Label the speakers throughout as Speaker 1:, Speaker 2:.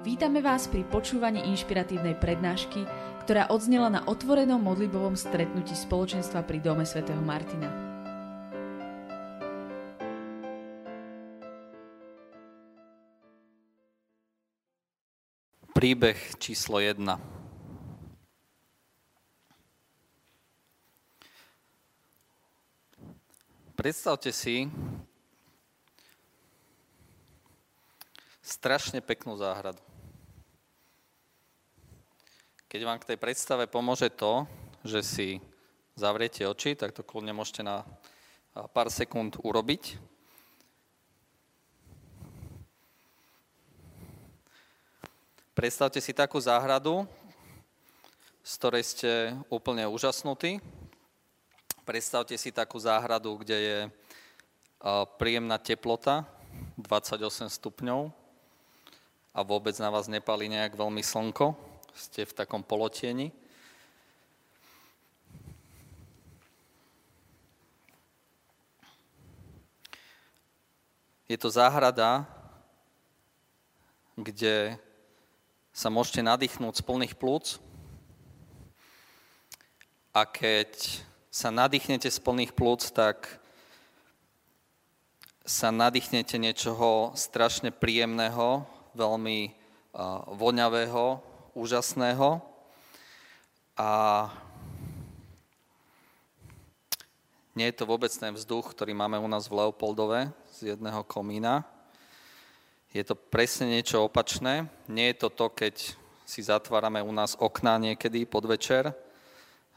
Speaker 1: Vítame vás pri počúvaní inšpiratívnej prednášky, ktorá odznela na otvorenom modlibovom stretnutí spoločenstva pri Dome svätého Martina.
Speaker 2: Príbeh číslo 1. Predstavte si, strašne peknú záhradu. Keď vám k tej predstave pomôže to, že si zavriete oči, tak to kľudne môžete na pár sekúnd urobiť. Predstavte si takú záhradu, z ktorej ste úplne úžasnutí. Predstavte si takú záhradu, kde je príjemná teplota, 28 stupňov, a vôbec na vás nepali nejak veľmi slnko, ste v takom polotieni. Je to záhrada, kde sa môžete nadýchnúť z plných plúc a keď sa nadýchnete z plných plúc, tak sa nadýchnete niečoho strašne príjemného, veľmi voňavého, úžasného. A nie je to vôbec ten vzduch, ktorý máme u nás v Leopoldove z jedného komína. Je to presne niečo opačné. Nie je to to, keď si zatvárame u nás okná niekedy podvečer,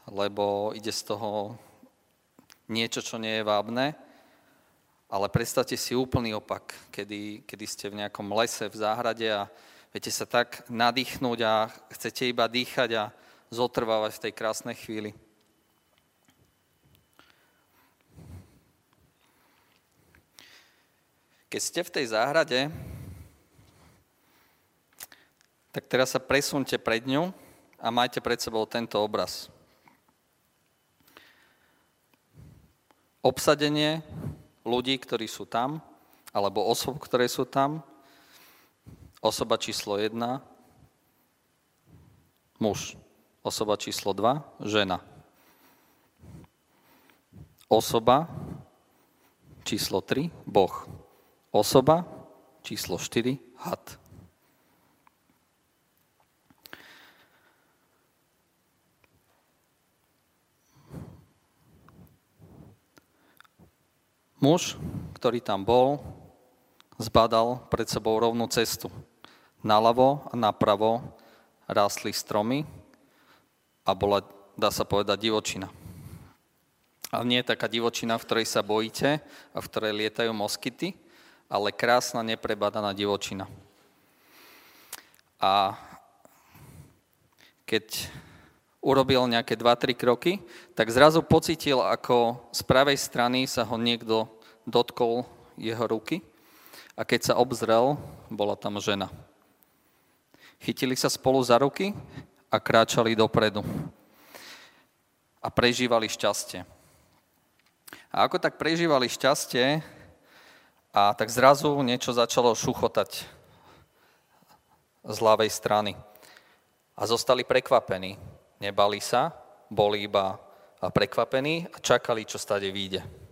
Speaker 2: lebo ide z toho niečo, čo nie je vábne, ale predstavte si úplný opak, kedy, kedy ste v nejakom lese, v záhrade a viete sa tak nadýchnúť a chcete iba dýchať a zotrvávať v tej krásnej chvíli. Keď ste v tej záhrade, tak teraz sa presunte pred ňu a majte pred sebou tento obraz. Obsadenie ľudí, ktorí sú tam, alebo osob, ktoré sú tam. Osoba číslo 1, muž. Osoba číslo 2, žena. Osoba číslo 3, Boh. Osoba číslo 4, had. Muž, ktorý tam bol, zbadal pred sebou rovnú cestu. Naľavo a napravo rástli stromy a bola, dá sa povedať, divočina. Ale nie je taká divočina, v ktorej sa bojíte a v ktorej lietajú moskyty, ale krásna, neprebadaná divočina. A keď urobil nejaké 2-3 kroky, tak zrazu pocitil, ako z pravej strany sa ho niekto dotkol jeho ruky a keď sa obzrel, bola tam žena. Chytili sa spolu za ruky a kráčali dopredu a prežívali šťastie. A ako tak prežívali šťastie, a tak zrazu niečo začalo šuchotať z ľavej strany. A zostali prekvapení nebali sa, boli iba prekvapení a čakali, čo stade vyjde.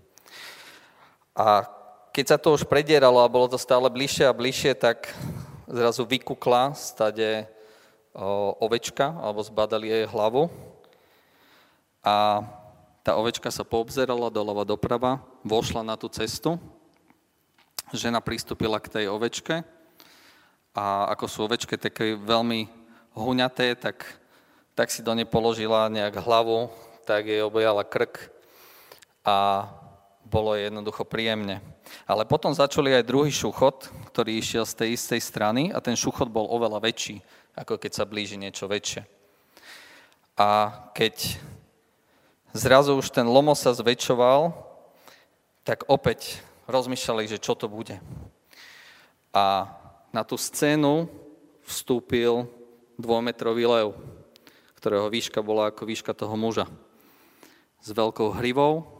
Speaker 2: A keď sa to už predieralo a bolo to stále bližšie a bližšie, tak zrazu vykukla stade ovečka, alebo zbadali jej hlavu. A tá ovečka sa poobzerala doľava doprava, vošla na tú cestu. Žena pristúpila k tej ovečke a ako sú ovečke také veľmi huňaté, tak tak si do nej položila nejak hlavu, tak jej objala krk a bolo jednoducho príjemne. Ale potom začali aj druhý šuchot, ktorý išiel z tej istej strany a ten šuchot bol oveľa väčší, ako keď sa blíži niečo väčšie. A keď zrazu už ten lomo sa zväčšoval, tak opäť rozmýšľali, že čo to bude. A na tú scénu vstúpil dvojmetrový lev ktorého výška bola ako výška toho muža. S veľkou hrivou,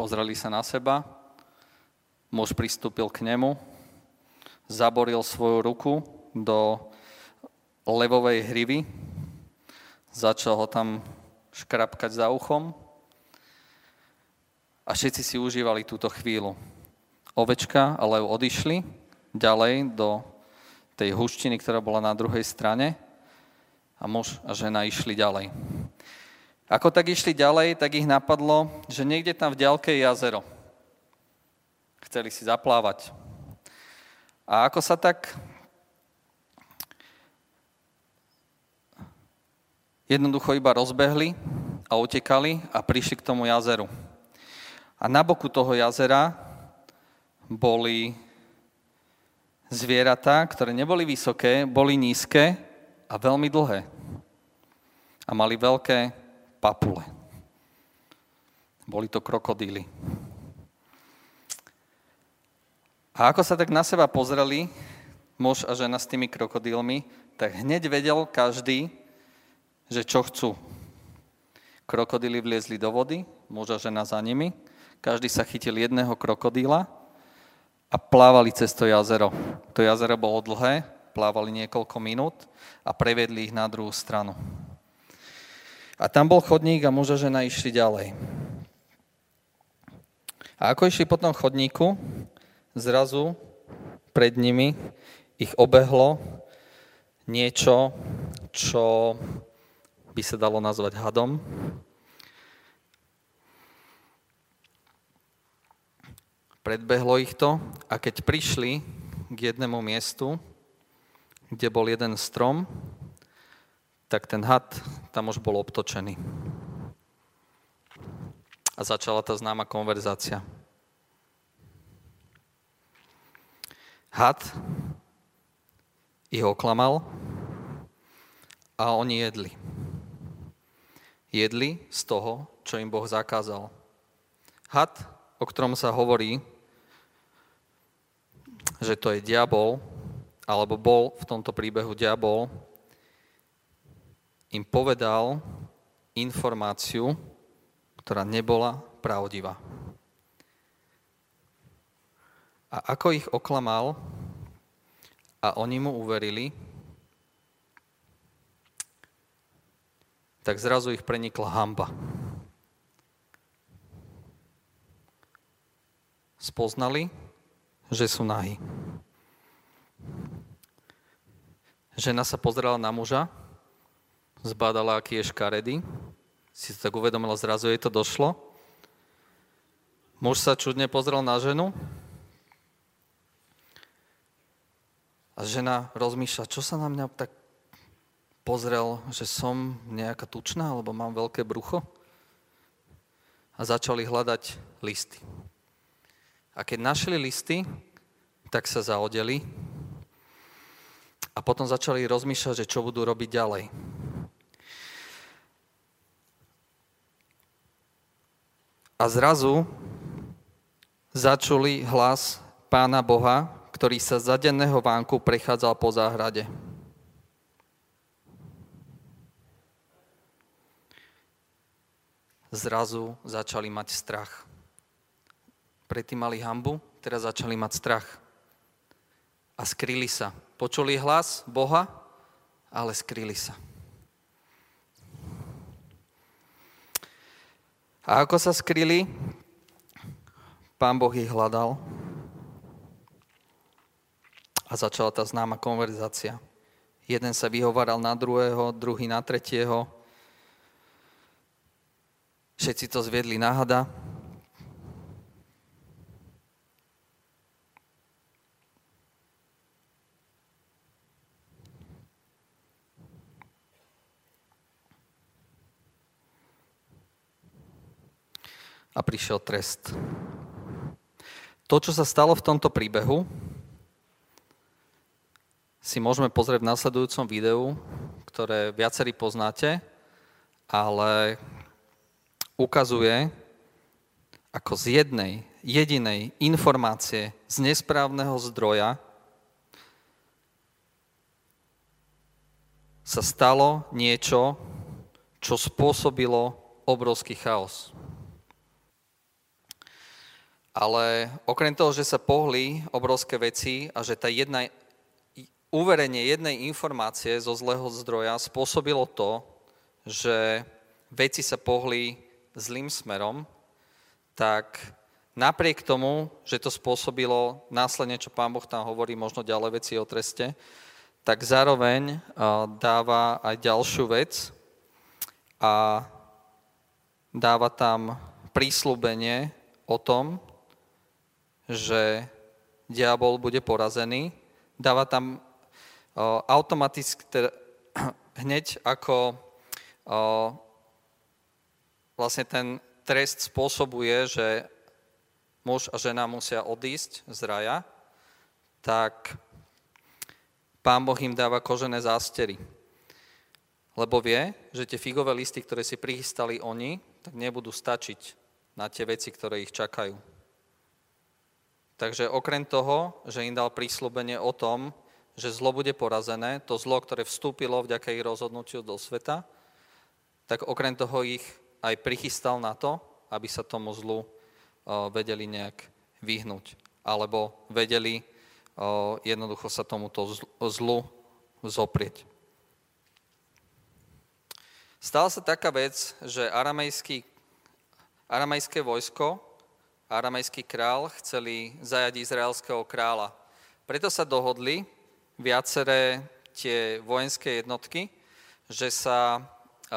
Speaker 2: pozreli sa na seba, muž pristúpil k nemu, zaboril svoju ruku do levovej hrivy, začal ho tam škrapkať za uchom a všetci si užívali túto chvíľu. Ovečka a lev odišli ďalej do tej huštiny, ktorá bola na druhej strane a muž a žena išli ďalej. Ako tak išli ďalej, tak ich napadlo, že niekde tam v ďalke jazero. Chceli si zaplávať. A ako sa tak jednoducho iba rozbehli a utekali a prišli k tomu jazeru. A na boku toho jazera boli zvieratá, ktoré neboli vysoké, boli nízke a veľmi dlhé. A mali veľké papule. Boli to krokodíly. A ako sa tak na seba pozreli, muž a žena s tými krokodílmi, tak hneď vedel každý, že čo chcú. Krokodíly vliezli do vody, muž a žena za nimi, každý sa chytil jedného krokodíla a plávali cez to jazero. To jazero bolo dlhé, plávali niekoľko minút a prevedli ich na druhú stranu. A tam bol chodník a muž a žena išli ďalej. A ako išli po tom chodníku, zrazu pred nimi ich obehlo niečo, čo by sa dalo nazvať hadom. Predbehlo ich to a keď prišli k jednému miestu, kde bol jeden strom, tak ten had tam už bol obtočený. A začala tá známa konverzácia. Had ich oklamal a oni jedli. Jedli z toho, čo im Boh zakázal. Had, o ktorom sa hovorí, že to je diabol, alebo bol v tomto príbehu diabol, im povedal informáciu, ktorá nebola pravdivá. A ako ich oklamal a oni mu uverili, tak zrazu ich prenikla hamba. Spoznali, že sú nahy. Žena sa pozrela na muža zbadala, aký je škaredý, si tak uvedomila, zrazu jej to došlo. Muž sa čudne pozrel na ženu a žena rozmýšľa, čo sa na mňa tak pozrel, že som nejaká tučná, alebo mám veľké brucho. A začali hľadať listy. A keď našli listy, tak sa zaodeli a potom začali rozmýšľať, že čo budú robiť ďalej. A zrazu začuli hlas pána Boha, ktorý sa za denného vánku prechádzal po záhrade. Zrazu začali mať strach. Predtým mali hambu, teraz začali mať strach. A skryli sa. Počuli hlas Boha, ale skryli sa. A ako sa skryli, pán Boh ich hľadal a začala tá známa konverzácia. Jeden sa vyhovaral na druhého, druhý na tretieho. Všetci to zviedli na hada. A prišiel trest. To, čo sa stalo v tomto príbehu, si môžeme pozrieť v následujúcom videu, ktoré viacerí poznáte, ale ukazuje, ako z jednej jedinej informácie z nesprávneho zdroja sa stalo niečo, čo spôsobilo obrovský chaos. Ale okrem toho, že sa pohli obrovské veci a že tá jedna uverenie jednej informácie zo zlého zdroja spôsobilo to, že veci sa pohli zlým smerom, tak napriek tomu, že to spôsobilo následne, čo pán Boh tam hovorí, možno ďalej veci o treste, tak zároveň dáva aj ďalšiu vec a dáva tam prísľubenie o tom, že diabol bude porazený. Dáva tam automaticky, teda, hneď ako vlastne ten trest spôsobuje, že muž a žena musia odísť z raja, tak pán Boh im dáva kožené zástery. Lebo vie, že tie figové listy, ktoré si prichystali oni, tak nebudú stačiť na tie veci, ktoré ich čakajú. Takže okrem toho, že im dal prísľubenie o tom, že zlo bude porazené, to zlo, ktoré vstúpilo vďaka ich rozhodnutiu do sveta, tak okrem toho ich aj prichystal na to, aby sa tomu zlu vedeli nejak vyhnúť. Alebo vedeli jednoducho sa tomuto zlu zoprieť. Stala sa taká vec, že aramejský, aramejské vojsko aramejský král chceli zajať izraelského kráľa. Preto sa dohodli viaceré tie vojenské jednotky, že sa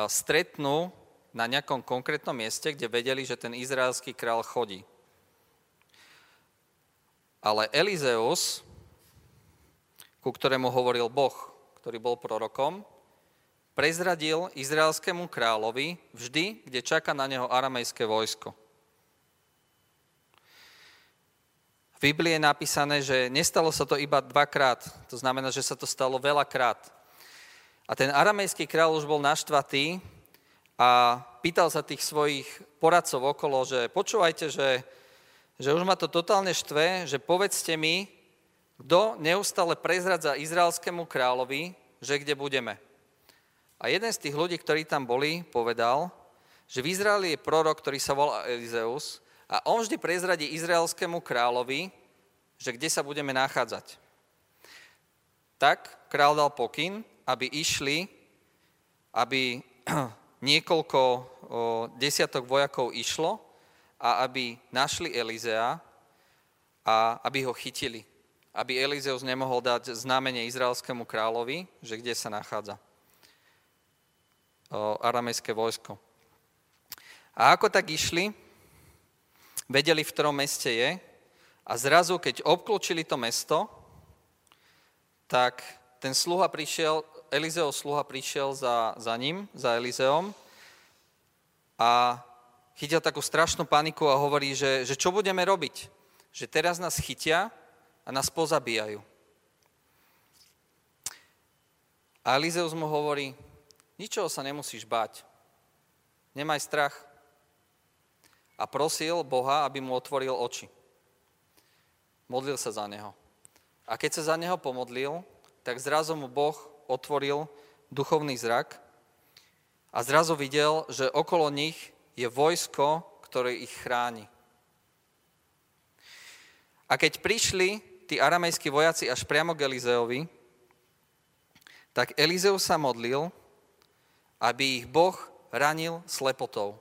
Speaker 2: stretnú na nejakom konkrétnom mieste, kde vedeli, že ten izraelský král chodí. Ale Elizeus, ku ktorému hovoril Boh, ktorý bol prorokom, prezradil izraelskému kráľovi vždy, kde čaká na neho aramejské vojsko. Biblii je napísané, že nestalo sa to iba dvakrát, to znamená, že sa to stalo veľakrát. A ten aramejský kráľ už bol naštvatý a pýtal sa tých svojich poradcov okolo, že počúvajte, že, že už ma to totálne štve, že povedzte mi, kto neustále prezradza izraelskému kráľovi, že kde budeme. A jeden z tých ľudí, ktorí tam boli, povedal, že v Izraeli je prorok, ktorý sa volá Elizeus a on vždy prezradí izraelskému kráľovi, že kde sa budeme nachádzať. Tak král dal pokyn, aby išli, aby niekoľko desiatok vojakov išlo a aby našli Elizea a aby ho chytili. Aby Elizeus nemohol dať znamenie izraelskému kráľovi, že kde sa nachádza aramejské vojsko. A ako tak išli, vedeli, v ktorom meste je a zrazu, keď obklúčili to mesto, tak ten sluha prišiel, Elizeov sluha prišiel za, za ním, za Elizeom a chytil takú strašnú paniku a hovorí, že, že čo budeme robiť? Že teraz nás chytia a nás pozabíjajú. A Elizeus mu hovorí, ničoho sa nemusíš báť. Nemaj strach a prosil Boha, aby mu otvoril oči. Modlil sa za neho. A keď sa za neho pomodlil, tak zrazu mu Boh otvoril duchovný zrak a zrazu videl, že okolo nich je vojsko, ktoré ich chráni. A keď prišli tí aramejskí vojaci až priamo k Elizeovi, tak Elizeus sa modlil, aby ich Boh ranil slepotou.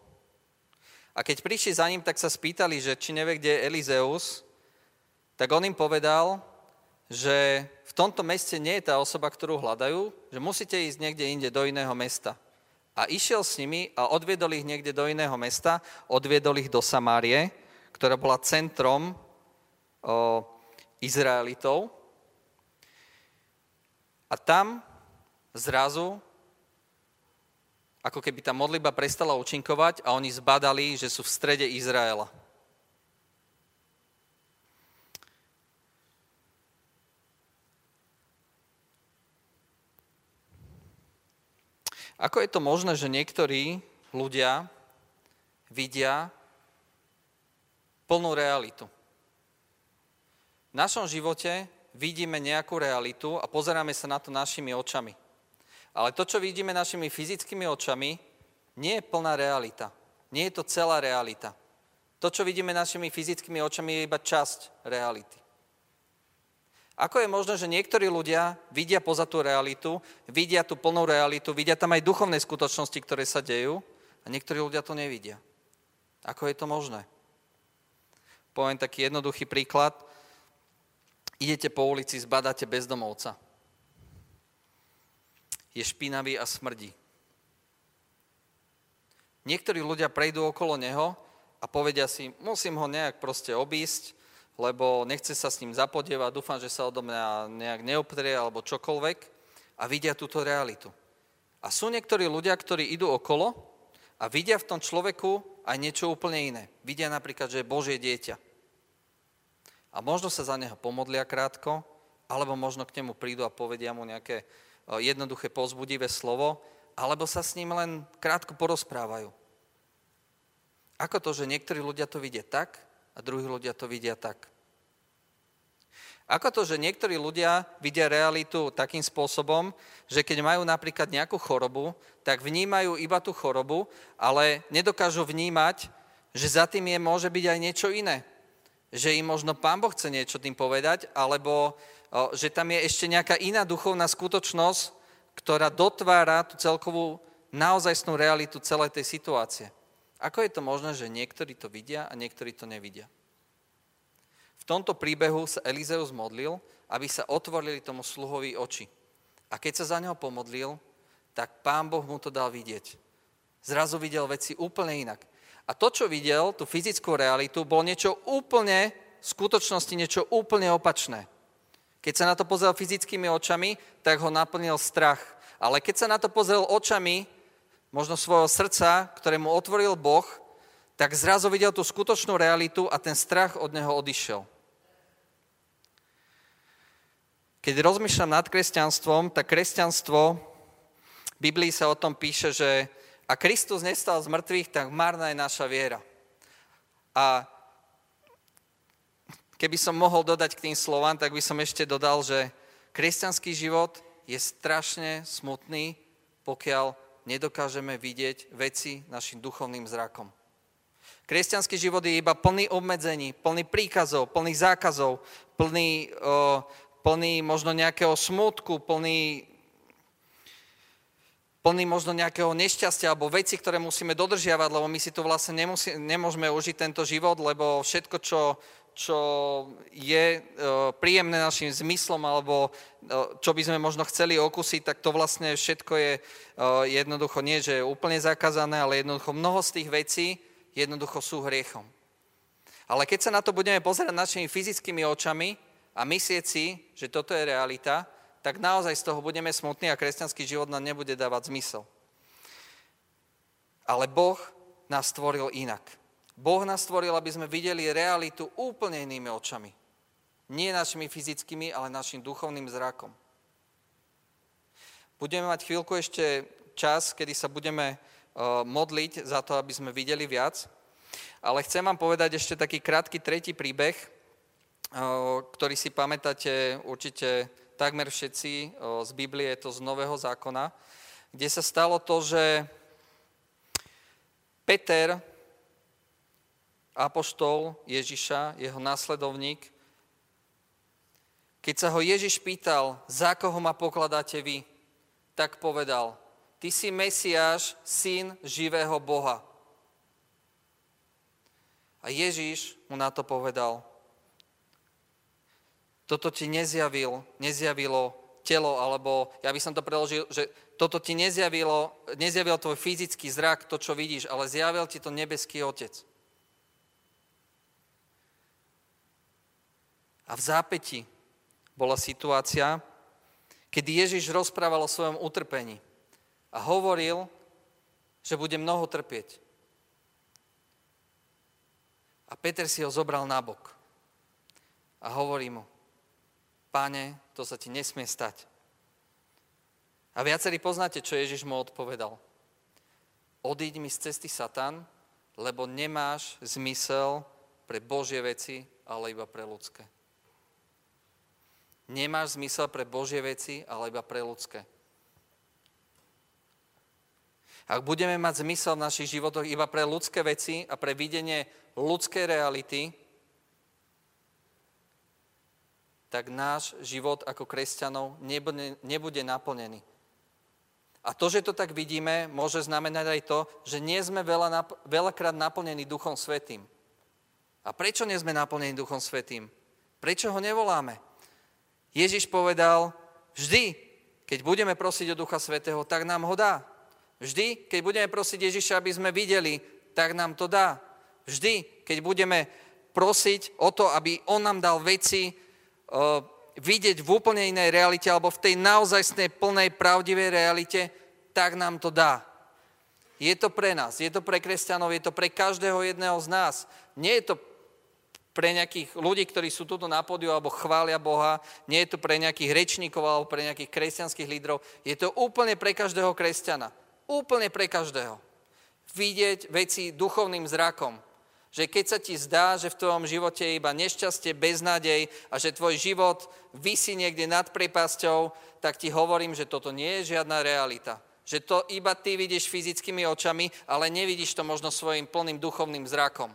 Speaker 2: A keď prišli za ním, tak sa spýtali, že či nevie, kde je Elizeus, tak on im povedal, že v tomto meste nie je tá osoba, ktorú hľadajú, že musíte ísť niekde inde do iného mesta. A išiel s nimi a odviedol ich niekde do iného mesta, odviedol ich do Samárie, ktorá bola centrom o, Izraelitov. A tam zrazu ako keby tá modliba prestala účinkovať a oni zbadali, že sú v strede Izraela. Ako je to možné, že niektorí ľudia vidia plnú realitu? V našom živote vidíme nejakú realitu a pozeráme sa na to našimi očami. Ale to, čo vidíme našimi fyzickými očami, nie je plná realita. Nie je to celá realita. To, čo vidíme našimi fyzickými očami, je iba časť reality. Ako je možné, že niektorí ľudia vidia poza tú realitu, vidia tú plnú realitu, vidia tam aj duchovné skutočnosti, ktoré sa dejú a niektorí ľudia to nevidia. Ako je to možné? Poviem taký jednoduchý príklad. Idete po ulici, zbadáte bezdomovca. Je špinavý a smrdí. Niektorí ľudia prejdú okolo neho a povedia si, musím ho nejak proste obísť, lebo nechce sa s ním zapodievať, dúfam, že sa odo mňa nejak neoptrie alebo čokoľvek a vidia túto realitu. A sú niektorí ľudia, ktorí idú okolo a vidia v tom človeku aj niečo úplne iné. Vidia napríklad, že je Božie dieťa. A možno sa za neho pomodlia krátko, alebo možno k nemu prídu a povedia mu nejaké jednoduché pozbudivé slovo, alebo sa s ním len krátko porozprávajú. Ako to, že niektorí ľudia to vidia tak a druhí ľudia to vidia tak. Ako to, že niektorí ľudia vidia realitu takým spôsobom, že keď majú napríklad nejakú chorobu, tak vnímajú iba tú chorobu, ale nedokážu vnímať, že za tým je, môže byť aj niečo iné. Že im možno Pán Boh chce niečo tým povedať, alebo že tam je ešte nejaká iná duchovná skutočnosť, ktorá dotvára tú celkovú naozajstnú realitu celej tej situácie. Ako je to možné, že niektorí to vidia a niektorí to nevidia? V tomto príbehu sa Elizeus modlil, aby sa otvorili tomu sluhovi oči. A keď sa za neho pomodlil, tak pán Boh mu to dal vidieť. Zrazu videl veci úplne inak. A to, čo videl, tú fyzickú realitu, bolo niečo úplne, v skutočnosti niečo úplne opačné. Keď sa na to pozrel fyzickými očami, tak ho naplnil strach. Ale keď sa na to pozrel očami možno svojho srdca, ktoré mu otvoril Boh, tak zrazu videl tú skutočnú realitu a ten strach od neho odišiel. Keď rozmýšľam nad kresťanstvom, tak kresťanstvo, v Biblii sa o tom píše, že a Kristus nestal z mŕtvych, tak marná je naša viera. A keby som mohol dodať k tým slovám, tak by som ešte dodal, že kresťanský život je strašne smutný, pokiaľ nedokážeme vidieť veci našim duchovným zrakom. Kresťanský život je iba plný obmedzení, plný príkazov, plný zákazov, plný, uh, plný možno nejakého smutku, plný, plný možno nejakého nešťastia alebo veci, ktoré musíme dodržiavať, lebo my si tu vlastne nemusí, nemôžeme užiť tento život, lebo všetko, čo čo je e, príjemné našim zmyslom alebo e, čo by sme možno chceli okusiť, tak to vlastne všetko je e, jednoducho nie, že je úplne zakázané, ale jednoducho mnoho z tých vecí jednoducho sú hriechom. Ale keď sa na to budeme pozerať našimi fyzickými očami a myslieť si, že toto je realita, tak naozaj z toho budeme smutní a kresťanský život nám nebude dávať zmysel. Ale Boh nás stvoril inak. Boh nás stvoril, aby sme videli realitu úplne inými očami. Nie našimi fyzickými, ale našim duchovným zrakom. Budeme mať chvíľku ešte čas, kedy sa budeme e, modliť za to, aby sme videli viac. Ale chcem vám povedať ešte taký krátky tretí príbeh, e, ktorý si pamätáte určite takmer všetci e, z Biblie, je to z Nového zákona, kde sa stalo to, že Peter apoštol Ježiša, jeho následovník, keď sa ho Ježiš pýtal, za koho ma pokladáte vy, tak povedal, ty si Mesiáš, syn živého Boha. A Ježiš mu na to povedal, toto ti nezjavil, nezjavilo telo, alebo ja by som to preložil, že toto ti nezjavilo, nezjavil tvoj fyzický zrak, to, čo vidíš, ale zjavil ti to nebeský Otec. A v zápäti bola situácia, kedy Ježiš rozprával o svojom utrpení a hovoril, že bude mnoho trpieť. A Peter si ho zobral nabok a hovorí mu, páne, to sa ti nesmie stať. A viacerí poznáte, čo Ježiš mu odpovedal. Odíď mi z cesty Satan, lebo nemáš zmysel pre Božie veci, ale iba pre ľudské nemáš zmysel pre Božie veci, ale iba pre ľudské. Ak budeme mať zmysel v našich životoch iba pre ľudské veci a pre videnie ľudskej reality, tak náš život ako kresťanov nebude, nebude naplnený. A to, že to tak vidíme, môže znamenať aj to, že nie sme veľa, veľakrát naplnení Duchom Svetým. A prečo nie sme naplnení Duchom Svetým? Prečo ho nevoláme? Ježiš povedal, vždy, keď budeme prosiť o Ducha Svetého, tak nám ho dá. Vždy, keď budeme prosiť Ježiša, aby sme videli, tak nám to dá. Vždy, keď budeme prosiť o to, aby On nám dal veci, vidieť v úplne inej realite alebo v tej naozajstnej plnej pravdivej realite, tak nám to dá. Je to pre nás, je to pre kresťanov, je to pre každého jedného z nás. Nie je to pre nejakých ľudí, ktorí sú tuto na pódiu alebo chvália Boha, nie je to pre nejakých rečníkov alebo pre nejakých kresťanských lídrov, je to úplne pre každého kresťana. Úplne pre každého. Vidieť veci duchovným zrakom že keď sa ti zdá, že v tvojom živote je iba nešťastie, beznádej a že tvoj život vysí niekde nad prepasťou, tak ti hovorím, že toto nie je žiadna realita. Že to iba ty vidíš fyzickými očami, ale nevidíš to možno svojim plným duchovným zrakom.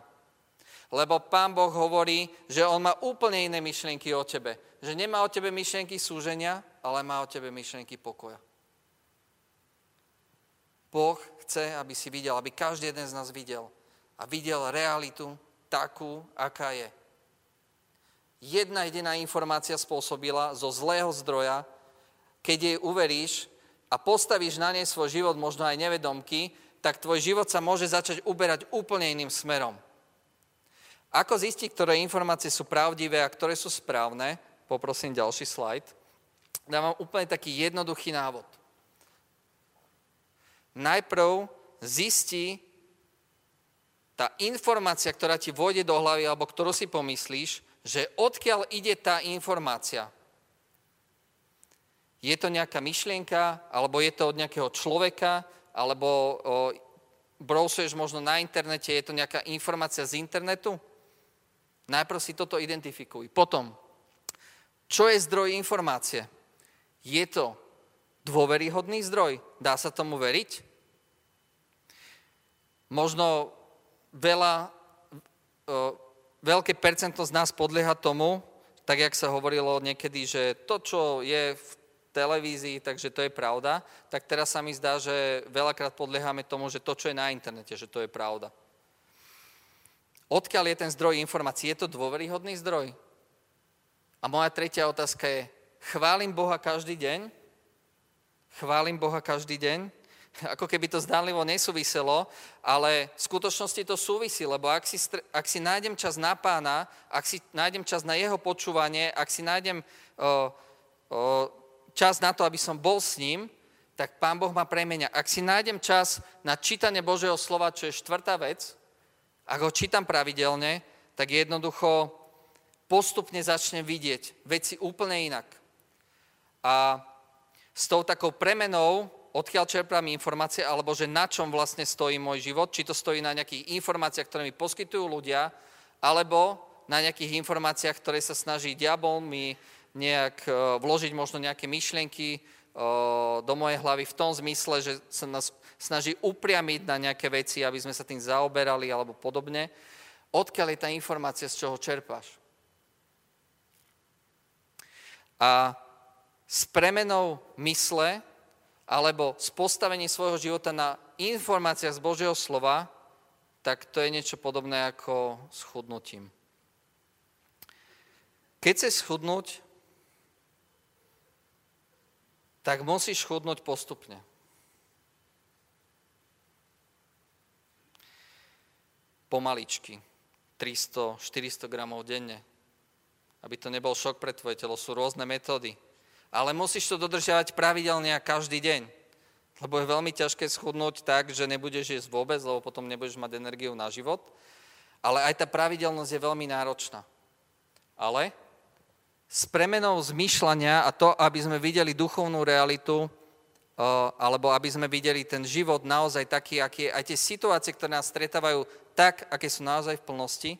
Speaker 2: Lebo Pán Boh hovorí, že On má úplne iné myšlienky o tebe. Že nemá o tebe myšlienky súženia, ale má o tebe myšlienky pokoja. Boh chce, aby si videl, aby každý jeden z nás videl, a videl realitu takú, aká je. Jedna jediná informácia spôsobila zo zlého zdroja, keď jej uveríš a postavíš na nej svoj život, možno aj nevedomky, tak tvoj život sa môže začať uberať úplne iným smerom. Ako zistiť, ktoré informácie sú pravdivé a ktoré sú správne? Poprosím ďalší slajd. Dávam úplne taký jednoduchý návod. Najprv zisti, tá informácia, ktorá ti vôjde do hlavy, alebo ktorú si pomyslíš, že odkiaľ ide tá informácia. Je to nejaká myšlienka, alebo je to od nejakého človeka, alebo o, browsuješ možno na internete, je to nejaká informácia z internetu? Najprv si toto identifikuj. Potom, čo je zdroj informácie? Je to dôveryhodný zdroj? Dá sa tomu veriť? Možno veľa, veľké percento z nás podlieha tomu, tak jak sa hovorilo niekedy, že to, čo je v televízii, takže to je pravda, tak teraz sa mi zdá, že veľakrát podliehame tomu, že to, čo je na internete, že to je pravda. Odkiaľ je ten zdroj informácií? Je to dôveryhodný zdroj? A moja tretia otázka je, chválim Boha každý deň? Chválim Boha každý deň? ako keby to zdánlivo nesúviselo, ale v skutočnosti to súvisí, lebo ak si, ak si nájdem čas na pána, ak si nájdem čas na jeho počúvanie, ak si nájdem o, o, čas na to, aby som bol s ním, tak pán Boh ma premenia. Ak si nájdem čas na čítanie Božieho slova, čo je štvrtá vec, ak ho čítam pravidelne, tak jednoducho postupne začnem vidieť veci úplne inak. A s tou takou premenou odkiaľ čerpám informácie, alebo že na čom vlastne stojí môj život, či to stojí na nejakých informáciách, ktoré mi poskytujú ľudia, alebo na nejakých informáciách, ktoré sa snaží diabol mi nejak e, vložiť možno nejaké myšlienky e, do mojej hlavy v tom zmysle, že sa nás snaží upriamiť na nejaké veci, aby sme sa tým zaoberali alebo podobne. Odkiaľ je tá informácia, z čoho čerpáš? A s premenou mysle alebo z postavení svojho života na informáciách z Božieho slova, tak to je niečo podobné ako schudnutím. Keď chceš schudnúť, tak musíš chudnúť postupne. Pomaličky. 300-400 gramov denne. Aby to nebol šok pre tvoje telo, sú rôzne metódy ale musíš to dodržiavať pravidelne a každý deň. Lebo je veľmi ťažké schudnúť tak, že nebudeš jesť vôbec, lebo potom nebudeš mať energiu na život. Ale aj tá pravidelnosť je veľmi náročná. Ale s premenou zmýšľania a to, aby sme videli duchovnú realitu, alebo aby sme videli ten život naozaj taký, aký je, aj tie situácie, ktoré nás stretávajú tak, aké sú naozaj v plnosti,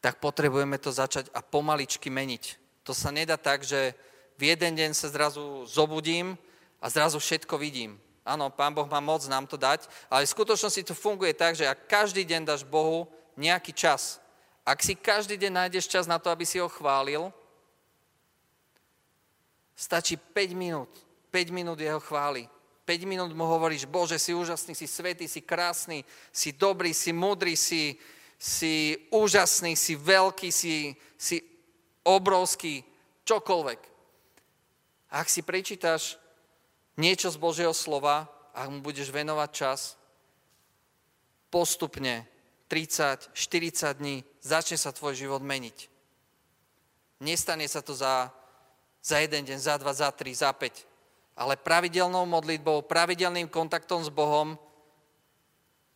Speaker 2: tak potrebujeme to začať a pomaličky meniť. To sa nedá tak, že v jeden deň sa zrazu zobudím a zrazu všetko vidím. Áno, Pán Boh má moc nám to dať, ale v skutočnosti to funguje tak, že ak každý deň dáš Bohu nejaký čas, ak si každý deň nájdeš čas na to, aby si ho chválil, Stačí 5 minút. 5 minút jeho chvály. 5 minút mu hovoríš, Bože, si úžasný, si svetý, si krásny, si dobrý, si múdry, si, si úžasný, si veľký, si, si obrovský, čokoľvek. Ak si prečítaš niečo z Božieho slova, ak mu budeš venovať čas, postupne 30, 40 dní začne sa tvoj život meniť. Nestane sa to za, za jeden deň, za dva, za tri, za päť ale pravidelnou modlitbou, pravidelným kontaktom s Bohom,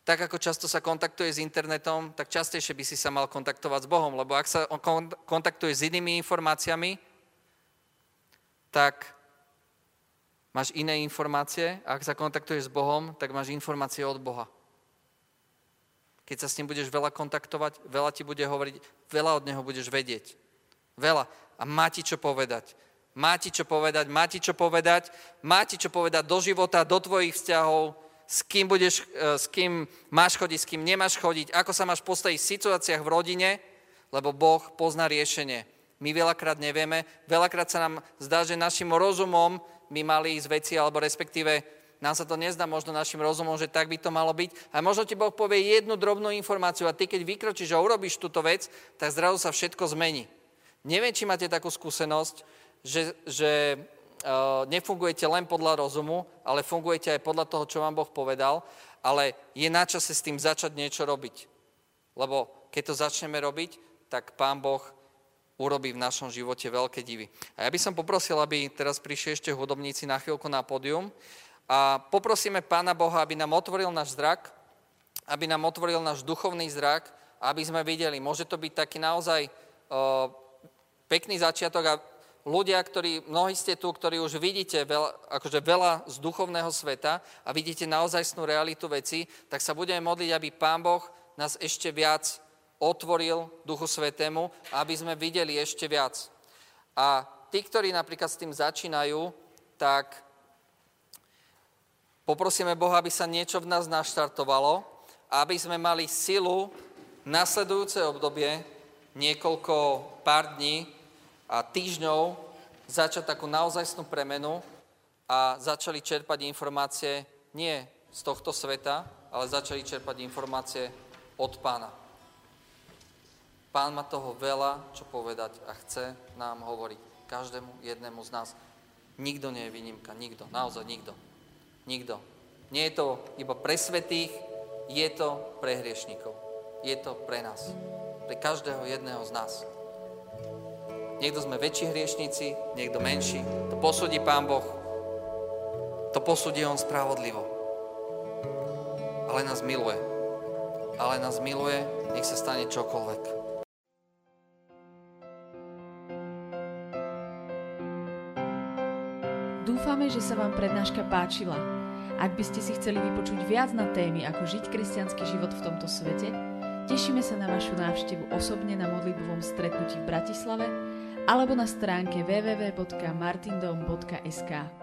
Speaker 2: tak ako často sa kontaktuje s internetom, tak častejšie by si sa mal kontaktovať s Bohom, lebo ak sa kontaktuje s inými informáciami, tak máš iné informácie a ak sa kontaktuješ s Bohom, tak máš informácie od Boha. Keď sa s ním budeš veľa kontaktovať, veľa ti bude hovoriť, veľa od neho budeš vedieť. Veľa. A má ti čo povedať. Má ti čo povedať, má ti čo povedať, má ti čo povedať do života, do tvojich vzťahov, s kým, budeš, e, s kým máš chodiť, s kým nemáš chodiť, ako sa máš postaviť v situáciách v rodine, lebo Boh pozná riešenie. My veľakrát nevieme, veľakrát sa nám zdá, že našim rozumom my mali ísť veci, alebo respektíve nám sa to nezdá možno našim rozumom, že tak by to malo byť. A možno ti Boh povie jednu drobnú informáciu a ty keď vykročíš a urobíš túto vec, tak zrazu sa všetko zmení. Neviem, či máte takú skúsenosť, že, že uh, nefungujete len podľa rozumu, ale fungujete aj podľa toho, čo vám Boh povedal, ale je na čase s tým začať niečo robiť. Lebo keď to začneme robiť, tak Pán Boh urobí v našom živote veľké divy. A ja by som poprosil, aby teraz prišli ešte hudobníci na chvíľku na pódium a poprosíme Pána Boha, aby nám otvoril náš zrak, aby nám otvoril náš duchovný zrak, aby sme videli. Môže to byť taký naozaj uh, pekný začiatok a ľudia, ktorí, mnohí ste tu, ktorí už vidíte veľa, akože veľa z duchovného sveta a vidíte naozajstnú realitu veci, tak sa budeme modliť, aby Pán Boh nás ešte viac otvoril Duchu Svetému, aby sme videli ešte viac. A tí, ktorí napríklad s tým začínajú, tak poprosíme Boha, aby sa niečo v nás naštartovalo, aby sme mali silu nasledujúce obdobie, niekoľko pár dní, a týždňov začať takú naozajstnú premenu a začali čerpať informácie nie z tohto sveta, ale začali čerpať informácie od pána. Pán má toho veľa, čo povedať a chce nám hovoriť každému jednému z nás. Nikto nie je výnimka, nikto, naozaj nikto. Nikto. Nie je to iba pre svetých, je to pre hriešnikov. Je to pre nás. Pre každého jedného z nás. Niekto sme väčší hriešníci, niekto menší. To posúdi Pán Boh. To posúdi On spravodlivo. Ale nás miluje. Ale nás miluje, nech sa stane čokoľvek.
Speaker 1: Dúfame, že sa vám prednáška páčila. Ak by ste si chceli vypočuť viac na témy, ako žiť kresťanský život v tomto svete, tešíme sa na vašu návštevu osobne na modlitbovom stretnutí v Bratislave alebo na stránke www.martindom.sk.